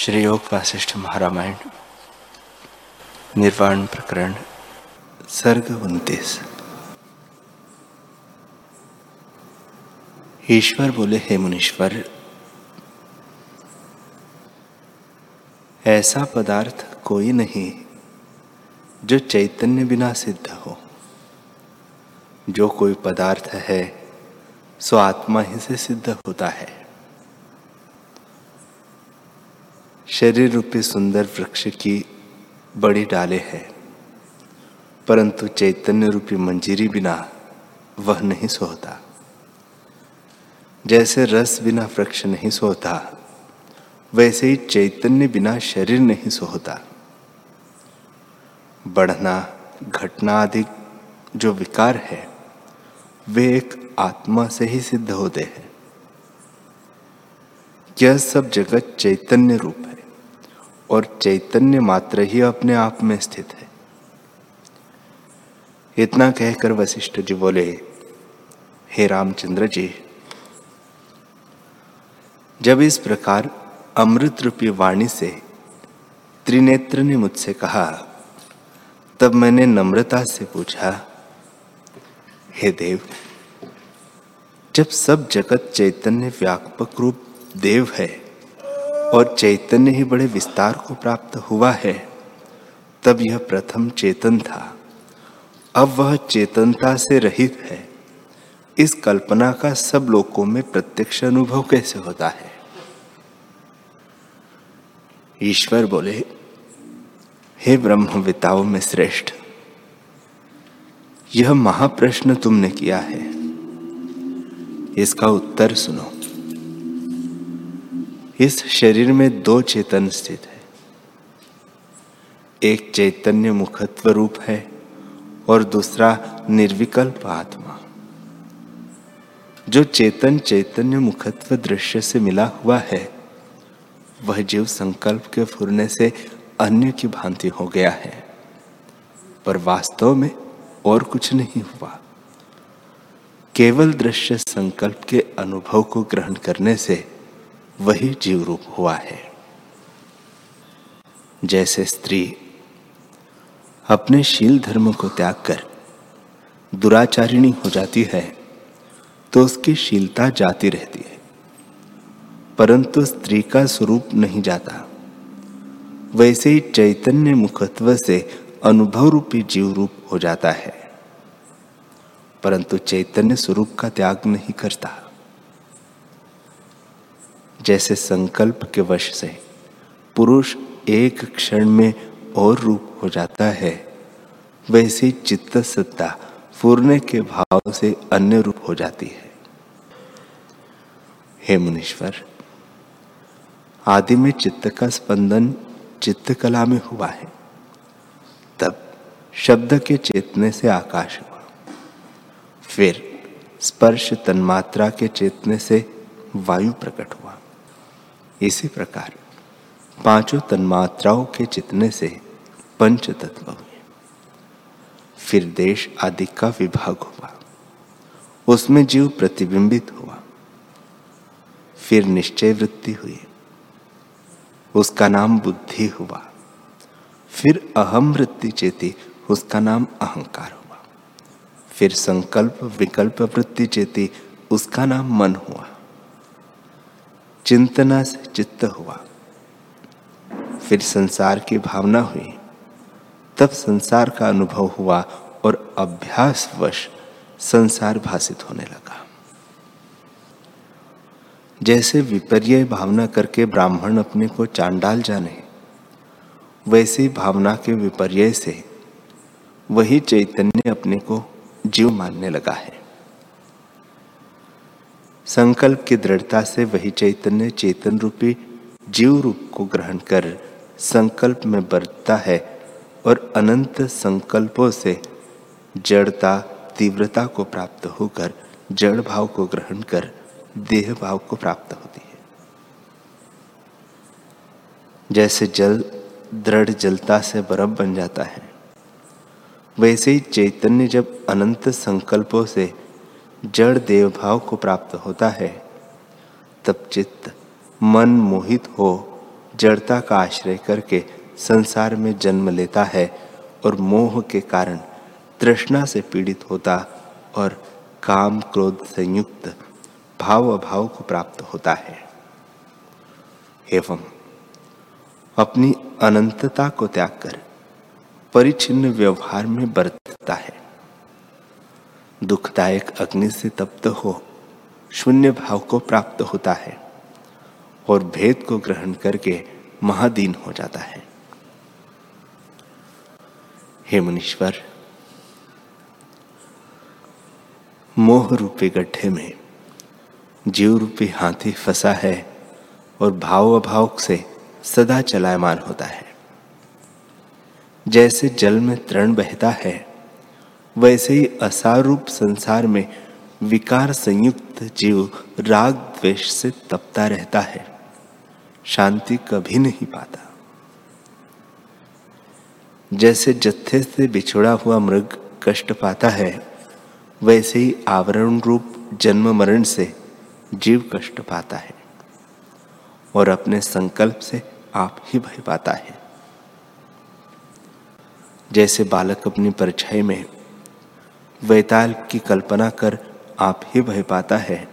श्री योग वासिष्ठ महारामायण, निर्वाण प्रकरण, सर्ग उन्तीस। ईश्वर बोले, हे मुनीश्वर, ऐसा पदार्थ कोई नहीं जो चैतन्य बिना सिद्ध हो। जो कोई पदार्थ है, सो आत्मा ही से सिद्ध होता है। शरीर रूपी सुंदर वृक्ष की बड़ी डाले है, परंतु चैतन्य रूपी मंजीरी बिना वह नहीं सोता जैसे रस बिना वृक्ष नहीं सोता वैसे ही चैतन्य बिना शरीर नहीं सोता बढ़ना, घटना आदि जो विकार है, वे एक आत्मा से ही सिद्ध होते हैं। यह सब जगत चैतन्य रूप और चैतन्य मात्र ही अपने आप में स्थित है। इतना कहकर वशिष्ठ जी बोले, हे रामचंद्र जी, जब इस प्रकार अमृत रूपी वाणी से त्रिनेत्र ने मुझसे कहा, तब मैंने नम्रता से पूछा, हे देव, जब सब जगत चैतन्य व्यापक रूप देव है और चैतन्य ही बड़े विस्तार को प्राप्त हुआ है। तब यह प्रथम चेतन था। अब वह चेतनता से रहित है। इस कल्पना का सब लोगों में प्रत्यक्ष अनुभव कैसे होता है? ईश्वर बोले, हे ब्रह्मविताओं में श्रेष्ठ, यह महाप्रश्न तुमने किया है। इसका उत्तर सुनो। इस शरीर में दो चेतन स्थित है। एक चैतन्य मुखत्व रूप है और दूसरा निर्विकल्प आत्मा। जो चेतन चैतन्य मुखत्व दृश्य से मिला हुआ है, वह जीव संकल्प के फुरने से अन्य की भांति हो गया है, पर वास्तव में और कुछ नहीं हुआ। केवल दृश्य संकल्प के अनुभव को ग्रहण करने से वही जीव रूप हुआ है। जैसे स्त्री अपने शील धर्म को त्याग कर दुराचारिणी हो जाती है तो उसकी शीलता जाती रहती है। परंतु स्त्री का स्वरूप नहीं जाता। वैसे ही चैतन्य मुखत्व से अनुभव रूपी जीव रूप हो जाता है। परंतु चैतन्य स्वरूप का त्याग नहीं करता। जैसे संकल्प के वश से। पुरुष एक क्षण में और रूप हो जाता है। वैसे चित्त सत्ता फूरने के भाव से अन्य रूप हो जाती है। हे मुनीश्वर, आदि में चित्त का स्पंदन चित्त कला में हुआ है। तब शब्द के चेतने से आकाश हुआ। फिर स्पर्श तन्मात्रा के चेतने से वायु प्रकट हुआ। इसी प्रकार पाँचों तन्मात्राओं के चितने से पंच तत्व हुए फिर देश आदि का विभाग हुआ। उसमें जीव प्रतिबिंबित हुआ। फिर निश्चय वृत्ति हुई। उसका नाम बुद्धि हुआ। फिर अहम वृत्ति चेती उसका नाम अहंकार हुआ। फिर संकल्प विकल्प वृत्ति चेती उसका नाम मन हुआ। चिंतना से चित्त हुआ। फिर संसार की भावना हुई। तब संसार का अनुभव हुआ और अभ्यास वश संसार भाषित होने लगा। जैसे विपर्य भावना करके ब्राह्मण अपने को चांडाल जाने, वैसे भावना के विपर्य से वही चैतन्य अपने को जीव मानने लगा है। संकल्प की दृढ़ता से वही चैतन्य चेतन रूपी जीव रूप को ग्रहण कर संकल्प में बरतता है और अनंत संकल्पों से जड़ता, तीव्रता को प्राप्त होकर, जड़ भाव को ग्रहण कर, देह भाव को प्राप्त होती है। जैसे जल दृढ़ जलता से बर्फ़ बन जाता है, वैसे ही चैतन्य जब अनंत संकल्पों से जड़ देव भाव को प्राप्त होता है, तब चित्त मन मोहित हो, जड़ता का आश्रय करके संसार में जन्म लेता है और मोह के कारण तृष्णा से पीड़ित होता और काम क्रोध संयुक्त भाव अभाव को प्राप्त होता है। एवं अपनी अनंतता को त्याग कर परिचिन्न व्यवहार में बरतता है। दुखदायक अग्नि से तप्त हो, शून्य भाव को प्राप्त होता है और भेद को ग्रहण करके महादीन हो जाता है। हे मुनीश्वर, मोह रूपी गड्ढे में जीव रूपी हाथी फंसा है और भाव अभाव से सदा चलायमान होता है। जैसे जल में तरण बहता है वैसे ही असार रूप संसार में विकार संयुक्त जीव राग द्वेष से तपता रहता है। शांति कभी नहीं पाता। जैसे जत्थे से बिछुड़ा हुआ मृग कष्ट पाता है, वैसे ही आवरण रूप जन्म मरण से जीव कष्ट पाता है और अपने संकल्प से आप ही भय पाता है। जैसे बालक अपनी परछाई में वैताल की कल्पना कर आप ही भय पाता है।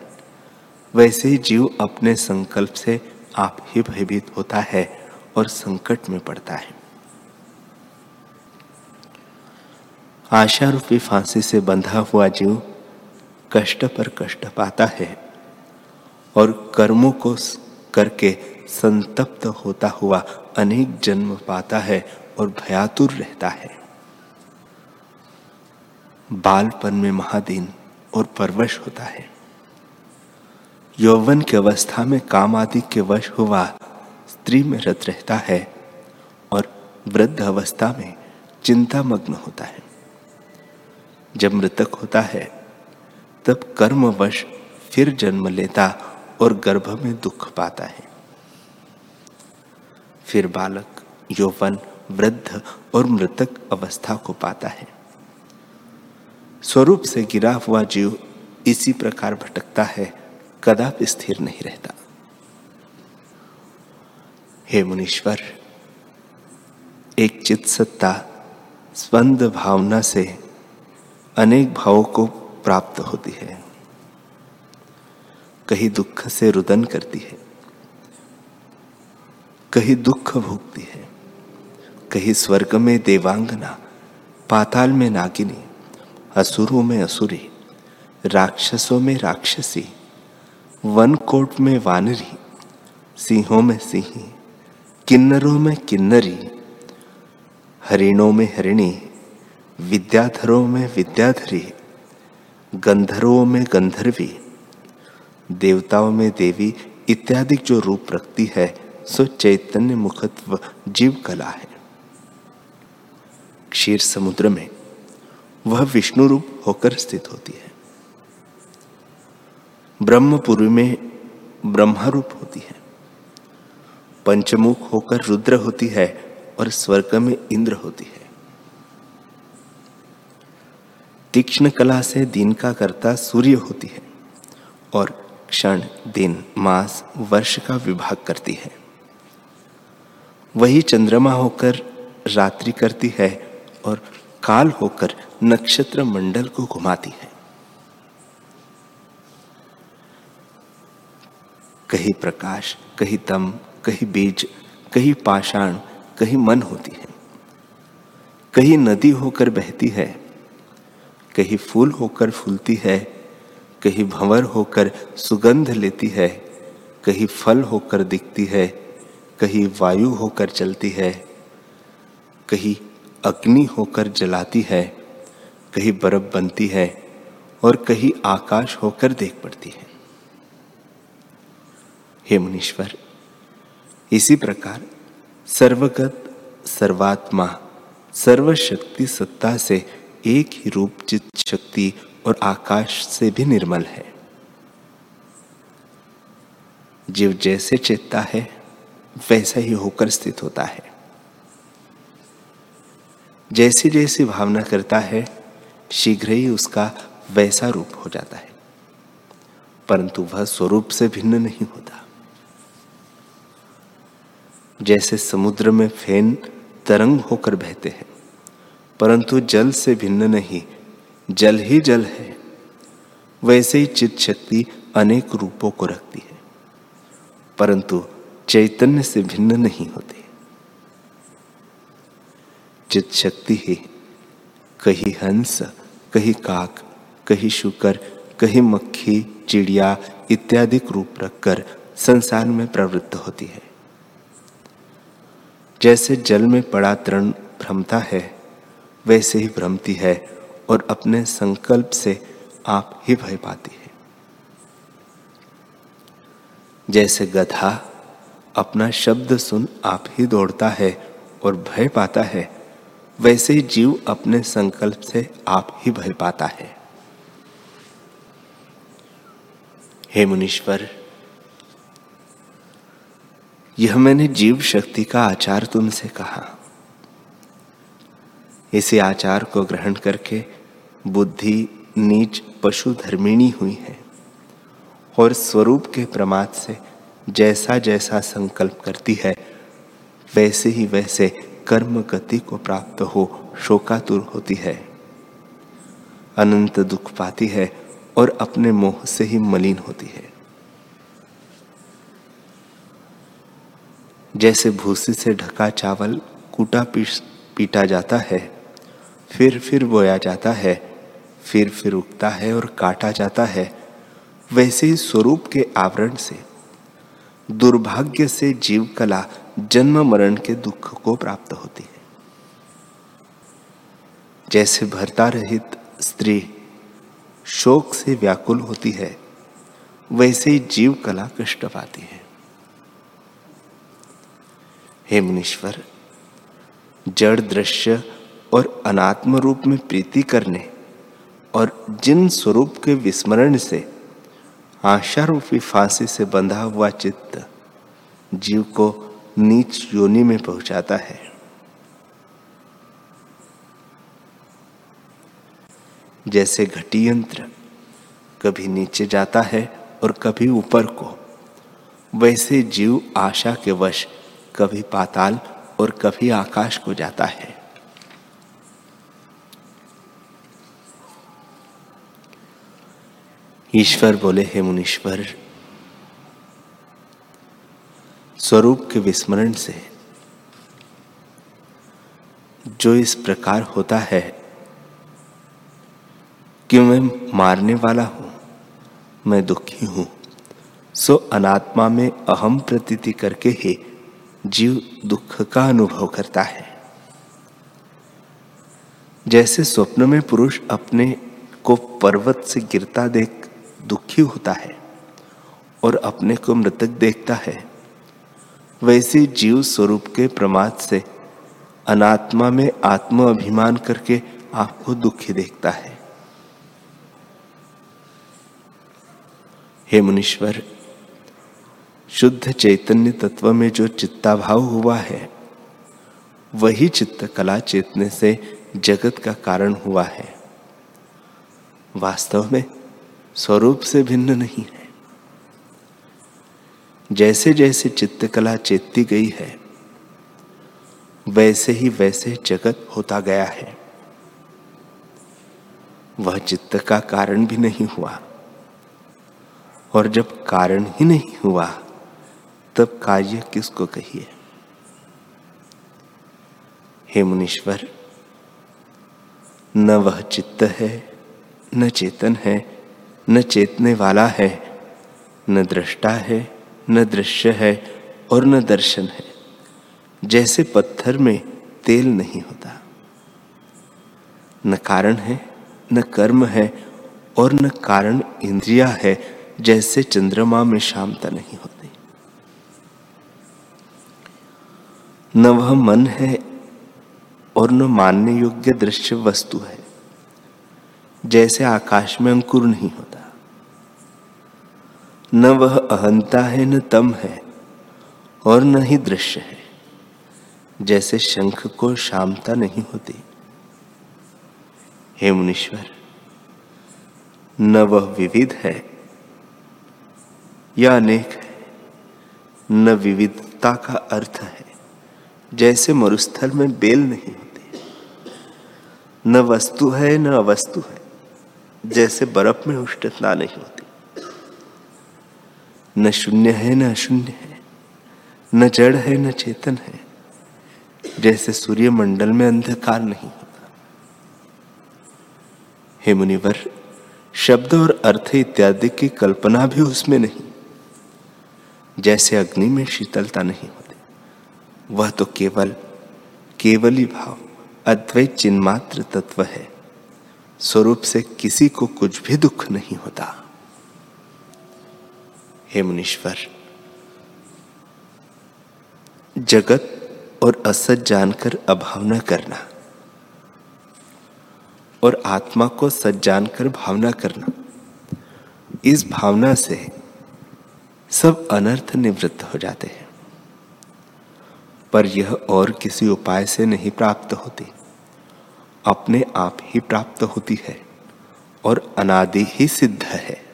वैसे ही जीव अपने संकल्प से आप ही भयभीत होता है और संकट में पड़ता है। आशा रूपी फांसी से बंधा हुआ जीव कष्ट पर कष्ट पाता है और कर्मों को करके संतप्त होता हुआ अनेक जन्म पाता है और भयातुर रहता है। बालपन में महादीन और परवश होता है। यौवन की अवस्था में काम आदि के वश हुआ स्त्री में रत रहता है और वृद्ध अवस्था में चिंता मग्न होता है। जब मृतक होता है, तब कर्मवश फिर जन्म लेता और गर्भ में दुख पाता है। फिर बालक, यौवन, वृद्ध और मृतक अवस्था को पाता है। स्वरूप से गिरा हुआ जीव इसी प्रकार भटकता है, कदापि स्थिर नहीं रहता। हे मुनीश्वर, एक चित सत्ता स्पंद भावना से अनेक भावों को प्राप्त होती है। कहीं दुख से रुदन करती है, कहीं दुख भोगती है, कहीं स्वर्ग में देवांगना, पाताल में नागिनी असुरों में असुरी, राक्षसों में राक्षसी, वन कोट में वानरी, सिंहों में सिंही, किन्नरों में किन्नरी, हरिणों में हरिणी, विद्याधरों में विद्याधरी, गंधर्वों में गंधर्वी, देवताओं में देवी इत्यादि जो रूप रखती है, सो चैतन्य मुखत्व जीव कला है। क्षीर समुद्र में वह विष्णु रूप होकर स्थित होती है। ब्रह्मपुरी में ब्रह्मा रूप होती है। पंचमुख होकर रुद्र होती है और स्वर्ग में इंद्र होती है। तीक्ष्ण कला से दिन का कर्ता सूर्य होती है और क्षण, दिन, मास, वर्ष का विभाग करती है। वही चंद्रमा होकर रात्रि करती है और काल होकर नक्षत्र मंडल को घुमाती है। कहीं प्रकाश, कहीं तम कहीं बीज, कहीं पाषाण, कहीं मन होती है। कहीं नदी होकर बहती है, कहीं फूल होकर फूलती है, कहीं भंवर होकर सुगंध लेती है, कहीं फल होकर दिखती है, कहीं वायु होकर चलती है, कहीं अग्नि होकर जलाती है, कहीं बर्फ़ बनती है और कहीं आकाश होकर देख पड़ती है। हे मुनीश्वर, इसी प्रकार सर्वगत, सर्वात्मा, सर्वशक्ति सत्ता से एक ही रूप चित शक्ति और आकाश से भी निर्मल है। जीव जैसे चेतता है, वैसा ही होकर स्थित होता है। जैसी जैसी भावना करता है, शीघ्र ही उसका वैसा रूप हो जाता है। परंतु वह स्वरूप से भिन्न नहीं होता। जैसे समुद्र में फेन तरंग होकर बहते हैं, परंतु जल से भिन्न नहीं, जल ही जल है, वैसे ही चित शक्ति अनेक रूपों को रखती है, परंतु चैतन्य से भिन्न नहीं होती। चित शक्ति ही। कहीं हंस, कहीं काक, कहीं शुकर, कहीं मक्खी, चिड़िया इत्यादि रूप रखकर संसार में प्रवृत्त होती है। जैसे जल में पड़ा तृण भ्रमता है, वैसे ही भ्रमती है और अपने संकल्प से आप ही भय पाती है। जैसे गधा अपना शब्द सुन आप ही दौड़ता है और भय पाता है वैसे ही जीव अपने संकल्प से आप ही भय पाता है। हे मुनीश्वर, यह मैंने जीव शक्ति का आचार तुमसे कहा। इसी आचार को ग्रहण करके बुद्धि, नीच, पशु, धर्मिणी हुई है और स्वरूप के प्रमाद से जैसा जैसा संकल्प करती है, वैसे ही वैसे कर्म गति को प्राप्त हो, शोकातुर होती है। अनंत दुख पाती है और अपने मोह से ही मलिन होती है। जैसे भूसी से ढका चावल कूटा पीटा जाता है, फिर फिर बोया जाता है, फिर फिर उगता है और काटा जाता है, वैसे ही स्वरूप के आवरण से। दुर्भाग्य से जीव कला जन्म मरण के दुख को प्राप्त होती है। जैसे भरता रहित स्त्री शोक से व्याकुल होती है, वैसे ही जीव कला कष्ट पाती है। हे मुनीश्वर, जड़ दृश्य और अनात्म रूप में प्रीति करने और जिन स्वरूप के विस्मरण से, आशा रूपी फांसी से बंधा हुआ चित्त जीव को नीच योनि में पहुंचाता है। जैसे घटी यंत्र कभी नीचे जाता है और कभी ऊपर को, वैसे जीव आशा के वश कभी पाताल और कभी आकाश को जाता है। ईश्वर बोले, हे मुनीश्वर स्वरूप के विस्मरण से जो इस प्रकार होता है कि मैं मारने वाला हूँ, मैं दुखी हूँ, सो अनात्मा में अहम प्रतीति करके ही जीव दुख का अनुभव करता है। जैसे स्वप्न में पुरुष अपने को पर्वत से गिरता देख दुखी होता है और अपने को मृतक देखता है वैसे जीव स्वरूप के प्रमाद से अनात्मा में आत्म अभिमान करके आपको दुखी देखता है। हे मुनीश्वर, शुद्ध चैतन्य तत्व में जो चित्ताभाव हुआ है, वही चित्त कला चेतने से जगत का कारण हुआ है। वास्तव में स्वरूप से भिन्न नहीं है। जैसे जैसे चित्तकला चेतती गई है, वैसे ही वैसे जगत होता गया है। वह चित्त का कारण भी नहीं हुआ। और जब कारण ही नहीं हुआ, तब कार्य किसको कहिए? हे मुनीश्वर, न वह चित्त है, न चेतन है, न चेतने वाला है, न दृष्टा है न दृश्य है और न दर्शन है। जैसे पत्थर में तेल नहीं होता। न कारण है, न कर्म है और न कारण इंद्रिया है, जैसे चंद्रमा में शामता नहीं होती। न वह मन है और न मानने योग्य दृश्य वस्तु है। जैसे आकाश में अंकुर नहीं होता। न वह अहंता है, न तम है, और न ही दृश्य है, जैसे शंख को शामता नहीं होती। हे मुनीश्वर, न वह विविध है, या अनेक है, न विविधता का अर्थ है, जैसे मरुस्थल में बेल नहीं होती। न वस्तु है, न अवस्तु है, जैसे बर्फ़ में उष्णता नहीं होती। न शून्य है, न अशून्य है, न जड़ है, न चेतन है। जैसे सूर्य मंडल में अंधकार नहीं होता। हे मुनिवर, शब्द और अर्थ इत्यादि की कल्पना भी उसमें नहीं। जैसे अग्नि में शीतलता नहीं होती, वह तो केवल, केवली भाव, अद्वैत चिन्मात्र तत्व है। स्वरूप से किसी को कुछ भी दुख नहीं होता। हे मुनीश्वर। जगत और असत जानकर अभावना करना और आत्मा को सच जानकर भावना करना। इस भावना से सब अनर्थ निवृत्त हो जाते हैं। पर यह और किसी उपाय से नहीं प्राप्त होती। अपने आप ही प्राप्त होती है और अनादि ही सिद्ध है।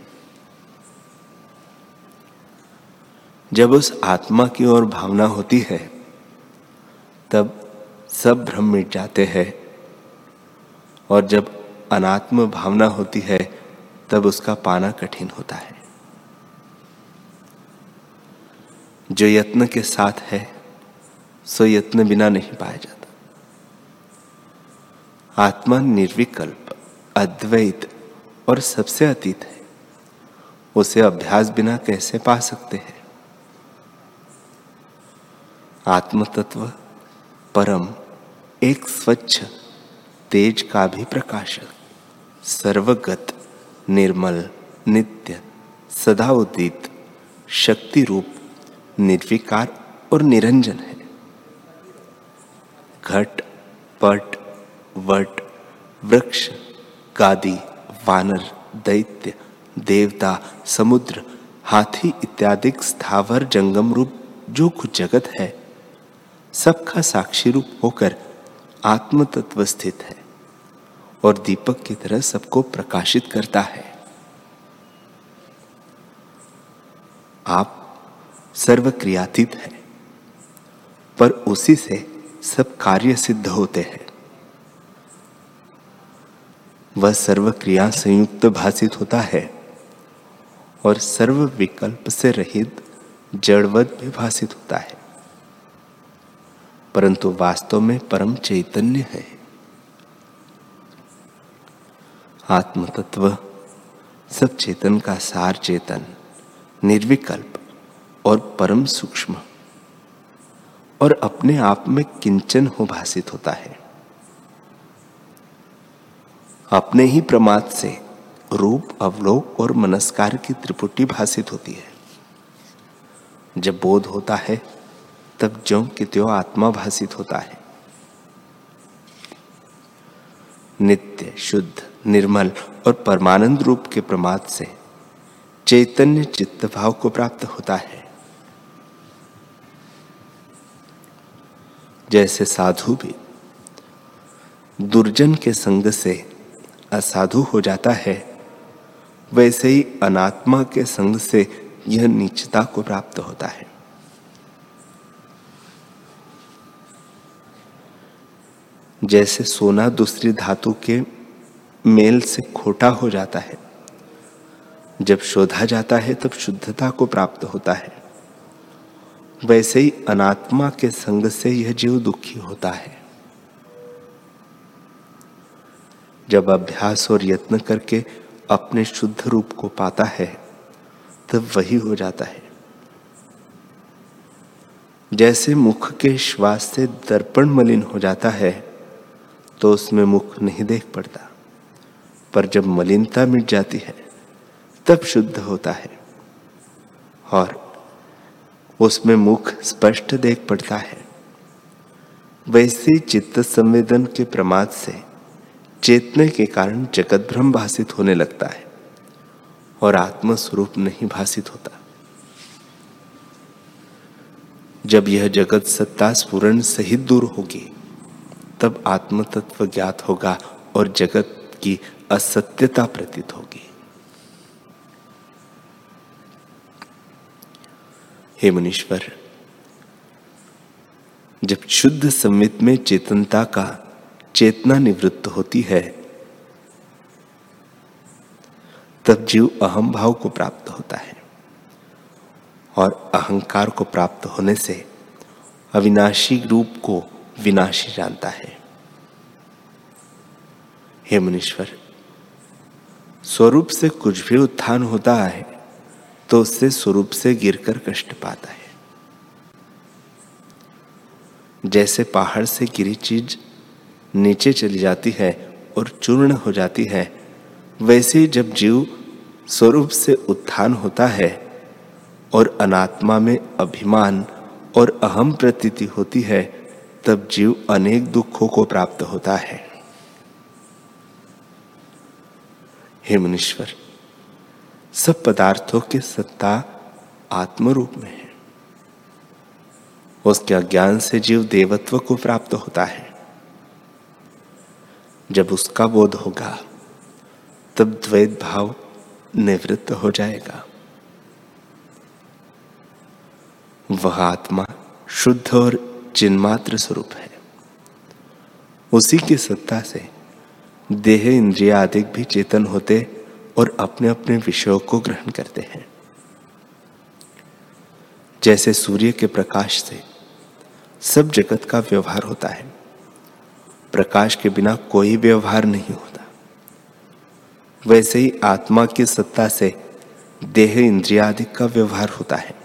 जब उस आत्मा की ओर भावना होती है, तब सब भ्रम मिट जाते हैं। और जब अनात्म भावना होती है, तब उसका पाना कठिन होता है। जो यत्न के साथ है, सो यत्न बिना नहीं पाया जाता। आत्मा निर्विकल्प, अद्वैत और सबसे अतीत है। उसे अभ्यास बिना कैसे पा सकते हैं? आत्म तत्व परम, एक स्वच्छ, तेज का भी प्रकाशक, सर्वगत, निर्मल, नित्य, सदा उदित शक्ति रूप निर्विकार और निरंजन है। घट, पट, वट, वृक्ष, गादी, वानर, दैत्य, देवता, समुद्र, हाथी इत्यादि स्थावर, जंगम रूप, जो कुछ जगत है सबका साक्षी रूप होकर आत्म तत्व स्थित है और दीपक की तरह सबको प्रकाशित करता है। आप सर्व क्रियातीत है, पर उसी से सब कार्य सिद्ध होते हैं। वह सर्व क्रिया संयुक्त भाषित होता है और सर्व विकल्प से रहित जड़वत भी भाषित होता है। परंतु वास्तव में परम चैतन्य है। आत्म तत्व सब चेतन का सार चेतन, निर्विकल्प और परम सूक्ष्म, और अपने आप में किंचन हो भाषित होता है। अपने ही प्रमाद से रूप, अवलोक और मनस्कार की त्रिपुटी भाषित होती है। जब बोध होता है तब ज्यो कि त्यो आत्मा भाषित होता है। नित्य, शुद्ध, निर्मल और परमानंद रूप के प्रमाद से चैतन्य चित्त भाव को प्राप्त होता है। जैसे साधु भी दुर्जन के संग से असाधु हो जाता है, वैसे ही अनात्मा के संग से यह नीचता को प्राप्त होता है। जैसे सोना दूसरी धातु के मेल से खोटा हो जाता है। जब शोधा जाता है, तब शुद्धता को प्राप्त होता है। वैसे ही अनात्मा के संग से यह जीव दुखी होता है। जब अभ्यास और यत्न करके अपने शुद्ध रूप को पाता है, तब वही हो जाता है। जैसे मुख के श्वास से दर्पण मलिन हो जाता है तो उसमें मुख नहीं देख पड़ता। पर जब मलिनता मिट जाती है, तब शुद्ध होता है। और उसमें मुख स्पष्ट देख पड़ता है। वैसे चित्त संवेदन के प्रमाद से चेतने के कारण जगत भ्रम भाषित होने लगता है और आत्म स्वरूप नहीं भाषित होता। जब यह जगत सत्ता स्पूर्ण सहित दूर होगी तब आत्म तत्व ज्ञात होगा और जगत की असत्यता प्रतीत होगी। हे मुनीश्वर, जब शुद्ध संवित में चेतनता का चेतना निवृत्त होती है, तब जीव अहम भाव को प्राप्त होता है और अहंकार को प्राप्त होने से अविनाशी रूप को विनाशी जानता है। हे मुनीश्वर, स्वरूप से कुछ भी उत्थान होता है तो उससे स्वरूप से गिरकर कष्ट पाता है। जैसे पहाड़ से गिरी चीज़ नीचे चली जाती है और चूर्ण हो जाती है, वैसे ही जब जीव स्वरूप से उत्थान होता है और अनात्मा में अभिमान और अहम प्रतीति होती है तब जीव अनेक दुखों को प्राप्त होता है। हे मुनीश्वर, सब पदार्थों की सत्ता आत्म रूप में है। उसके अज्ञान से जीव देवत्व को प्राप्त होता है। जब उसका बोध होगा, तब द्वैत भाव निवृत्त हो जाएगा। वह आत्मा शुद्ध और चिन्मात्र स्वरूप है। उसी की सत्ता से देह इंद्रिया आदि भी चेतन होते और अपने अपने विषयों को ग्रहण करते हैं। जैसे सूर्य के प्रकाश से सब जगत का व्यवहार होता है। प्रकाश के बिना कोई व्यवहार नहीं होता। वैसे ही आत्मा की सत्ता से देह इंद्रिया आदि का व्यवहार होता है।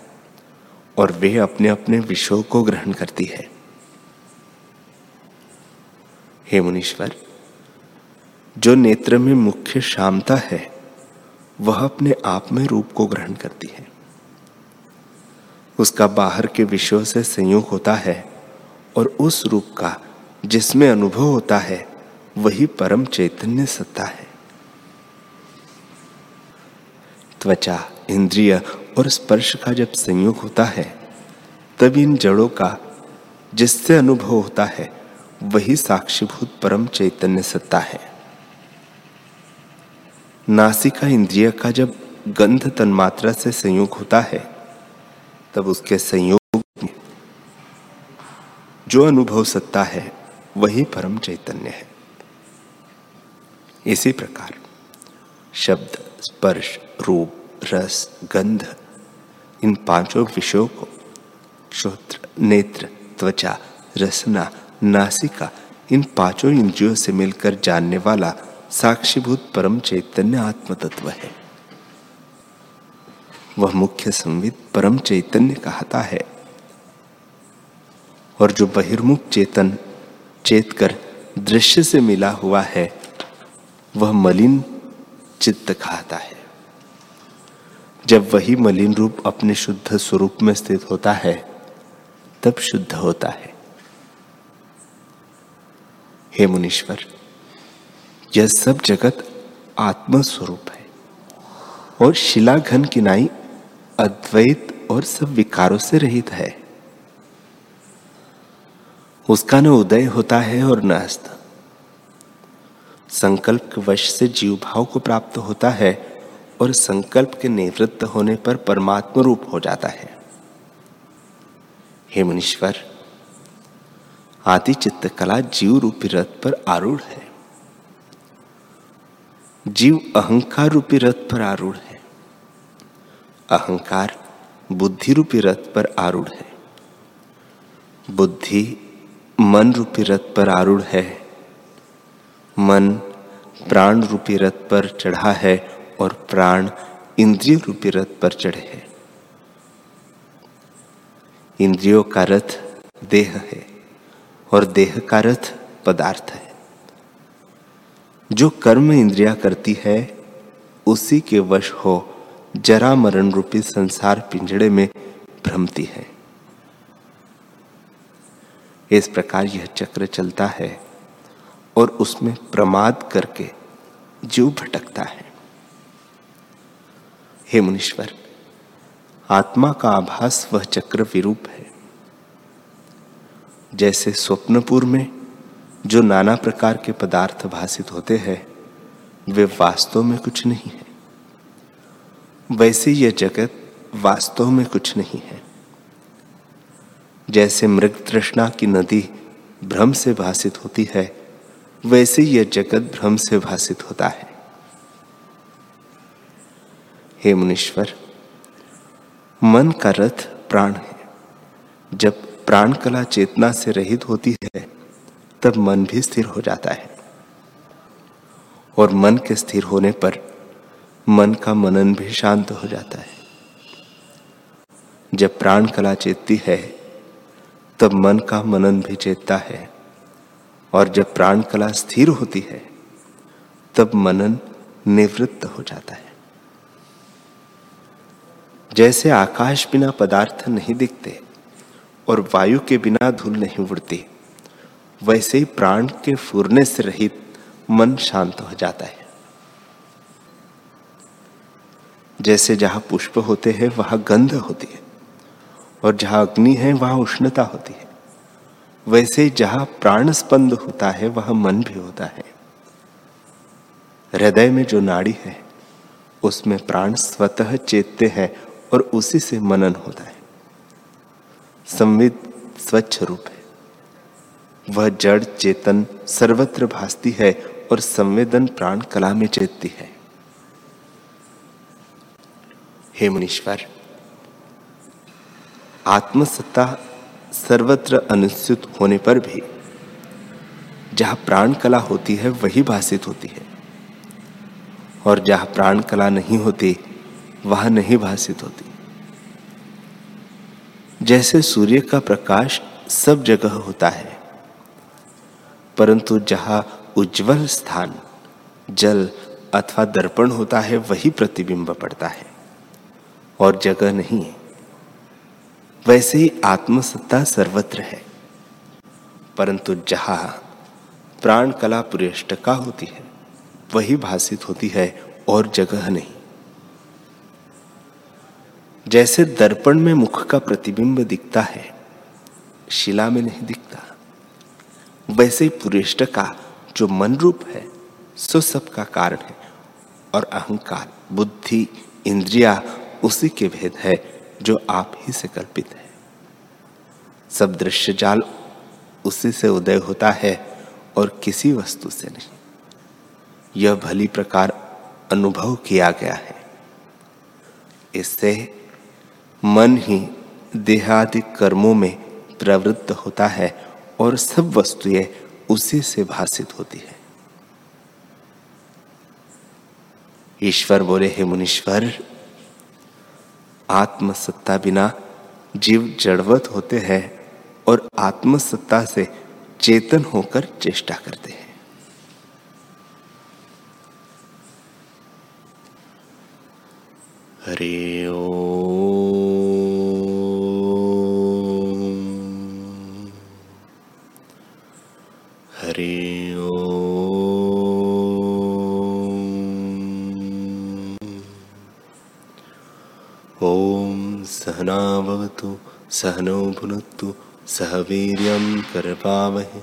और वे अपने अपने विषयों को ग्रहण करती है। हे मुनीश्वर, जो नेत्र में मुख्य शामता है, वह अपने आप में रूप को ग्रहण करती है। उसका बाहर के विषयों से संयोग होता है और उस रूप का जिसमें अनुभव होता है, वही परम चैतन्य सत्ता है। त्वचा, इंद्रिय और स्पर्श का जब संयोग होता है, तब इन जड़ों का जिससे अनुभव होता है, वही साक्षीभूत परम चैतन्य सत्ता है। नासिका इंद्रिय का जब गंध तन्मात्रा से संयोग होता है, तब उसके संयोग में जो अनुभव सत्ता है, वही परम चैतन्य है। इसी प्रकार शब्द, स्पर्श, रूप, रस, गंध इन पाँचों विषयों को, श्रोत्र, नेत्र, त्वचा, रसना, नासिका, इन पाँचों इंद्रियों से मिलकर जानने वाला साक्षीभूत परम चैतन्य आत्म तत्व है। वह मुख्य संविद परम चैतन्य कहता है, और जो बहिर्मुख चेतन चेत कर दृश्य से मिला हुआ है, वह मलिन चित्त कहता है। जब वही मलिन रूप अपने शुद्ध स्वरूप में स्थित होता है, तब शुद्ध होता है। हे मुनीश्वर, यह सब जगत आत्म स्वरूप है और शिला घन किनाई अद्वैत और सब विकारों से रहित है। उसका न उदय होता है और न अस्त। संकल्प वश से जीव भाव को प्राप्त होता है और संकल्प के निवृत्त होने पर परमात्म रूप हो जाता है। हे मुनीश्वर आदि चित्त कला जीव रूपी रथ पर आरूढ़ है। जीव अहंकार रूपी रथ पर आरूढ़ है। अहंकार बुद्धि रूपी रथ पर आरूढ़ है। बुद्धि मन रूपी रथ पर आरूढ़ है। मन प्राण रूपी रथ पर चढ़ा है। और प्राण इंद्रिय रूपी रथ पर चढ़े है। इंद्रियों का रथ देह है और देह का रथ पदार्थ है। जो कर्म इंद्रिया करती है, उसी के वश हो जरा मरण रूपी संसार पिंजड़े में भ्रमती है। इस प्रकार यह चक्र चलता है और उसमें प्रमाद करके जीव भटकता है। हे मुनीश्वर, आत्मा का आभास वह चक्र विरूप है। जैसे स्वप्नपुर में जो नाना प्रकार के पदार्थ भाषित होते हैं, वे वास्तव में कुछ नहीं है। वैसे यह जगत वास्तव में कुछ नहीं है। जैसे मृग तृष्णा की नदी भ्रम से भाषित होती है, वैसे यह जगत भ्रम से भाषित होता है। हे मुनीश्वर, मन का रथ प्राण है। जब प्राण कला चेतना से रहित होती है, तब मन भी स्थिर हो जाता है। और मन के स्थिर होने पर मन का मनन भी शांत हो जाता है। जब प्राण कला चेतती है, तब मन का मनन भी चेतता है। और जब प्राण कला स्थिर होती है, तब मनन निवृत्त हो जाता है। जैसे आकाश बिना पदार्थ नहीं दिखते और वायु के बिना धूल नहीं उड़ती, वैसे ही प्राण के फूरने से रहित मन शांत हो जाता है। जैसे जहाँ पुष्प होते हैं, वहाँ गंध होती है और जहाँ अग्नि है, वहाँ उष्णता होती है। वैसे जहाँ प्राण स्पंद होता है, वहाँ मन भी होता है। हृदय में जो नाड़ी है, उसमें प्राण स्वतः चेतते हैं और उसी से मनन होता है। संविद स्वच्छ रूप है। वह जड़ चेतन सर्वत्र भासती है और संवेदन प्राण कला में चेतती है। हे मुनीश्वर, आत्मसत्ता सर्वत्र अनुस्यूत होने पर भी जहाँ प्राण कला होती है, वही भाषित होती है। और जहाँ प्राण कला नहीं होती वह नहीं भाषित होती। जैसे सूर्य का प्रकाश सब जगह होता है, परंतु जहाँ उज्जवल स्थान, जल अथवा दर्पण होता है, वही प्रतिबिंब पड़ता है, और जगह नहीं है। वैसे ही आत्मसत्ता सर्वत्र है, परंतु जहाँ प्राण कला पुरेष्टका होती है, वही भाषित होती है और जगह नहीं। जैसे दर्पण में मुख का प्रतिबिंब दिखता है, शिला में नहीं दिखता। वैसे ही पुरेष्ट का जो मन रूप है, सो सब का कारण है, और अहंकार, बुद्धि, इंद्रिया, उसी के भेद है जो आप ही से कल्पित है। सब दृश्य जाल उसी से उदय होता है और किसी वस्तु से नहीं। यह भली प्रकार अनुभव किया गया है। इससे मन ही देहादि कर्मों में प्रवृत्त होता है और सब वस्तुएँ उसी से भाषित होती है। ईश्वर बोले, हे मुनीश्वर, आत्मसत्ता बिना जीव जड़वत होते हैं और आत्मसत्ता से चेतन होकर चेष्टा करते हैं। सहनौ भुनक्तु सह वीर्यं करपावहे,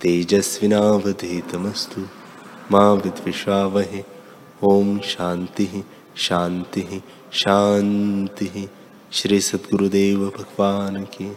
तेजस्विनावधीतमस्तु। माँ विद्विषावहे ओम शांति शांति शांति श्री सद्गुरुदेव भगवान की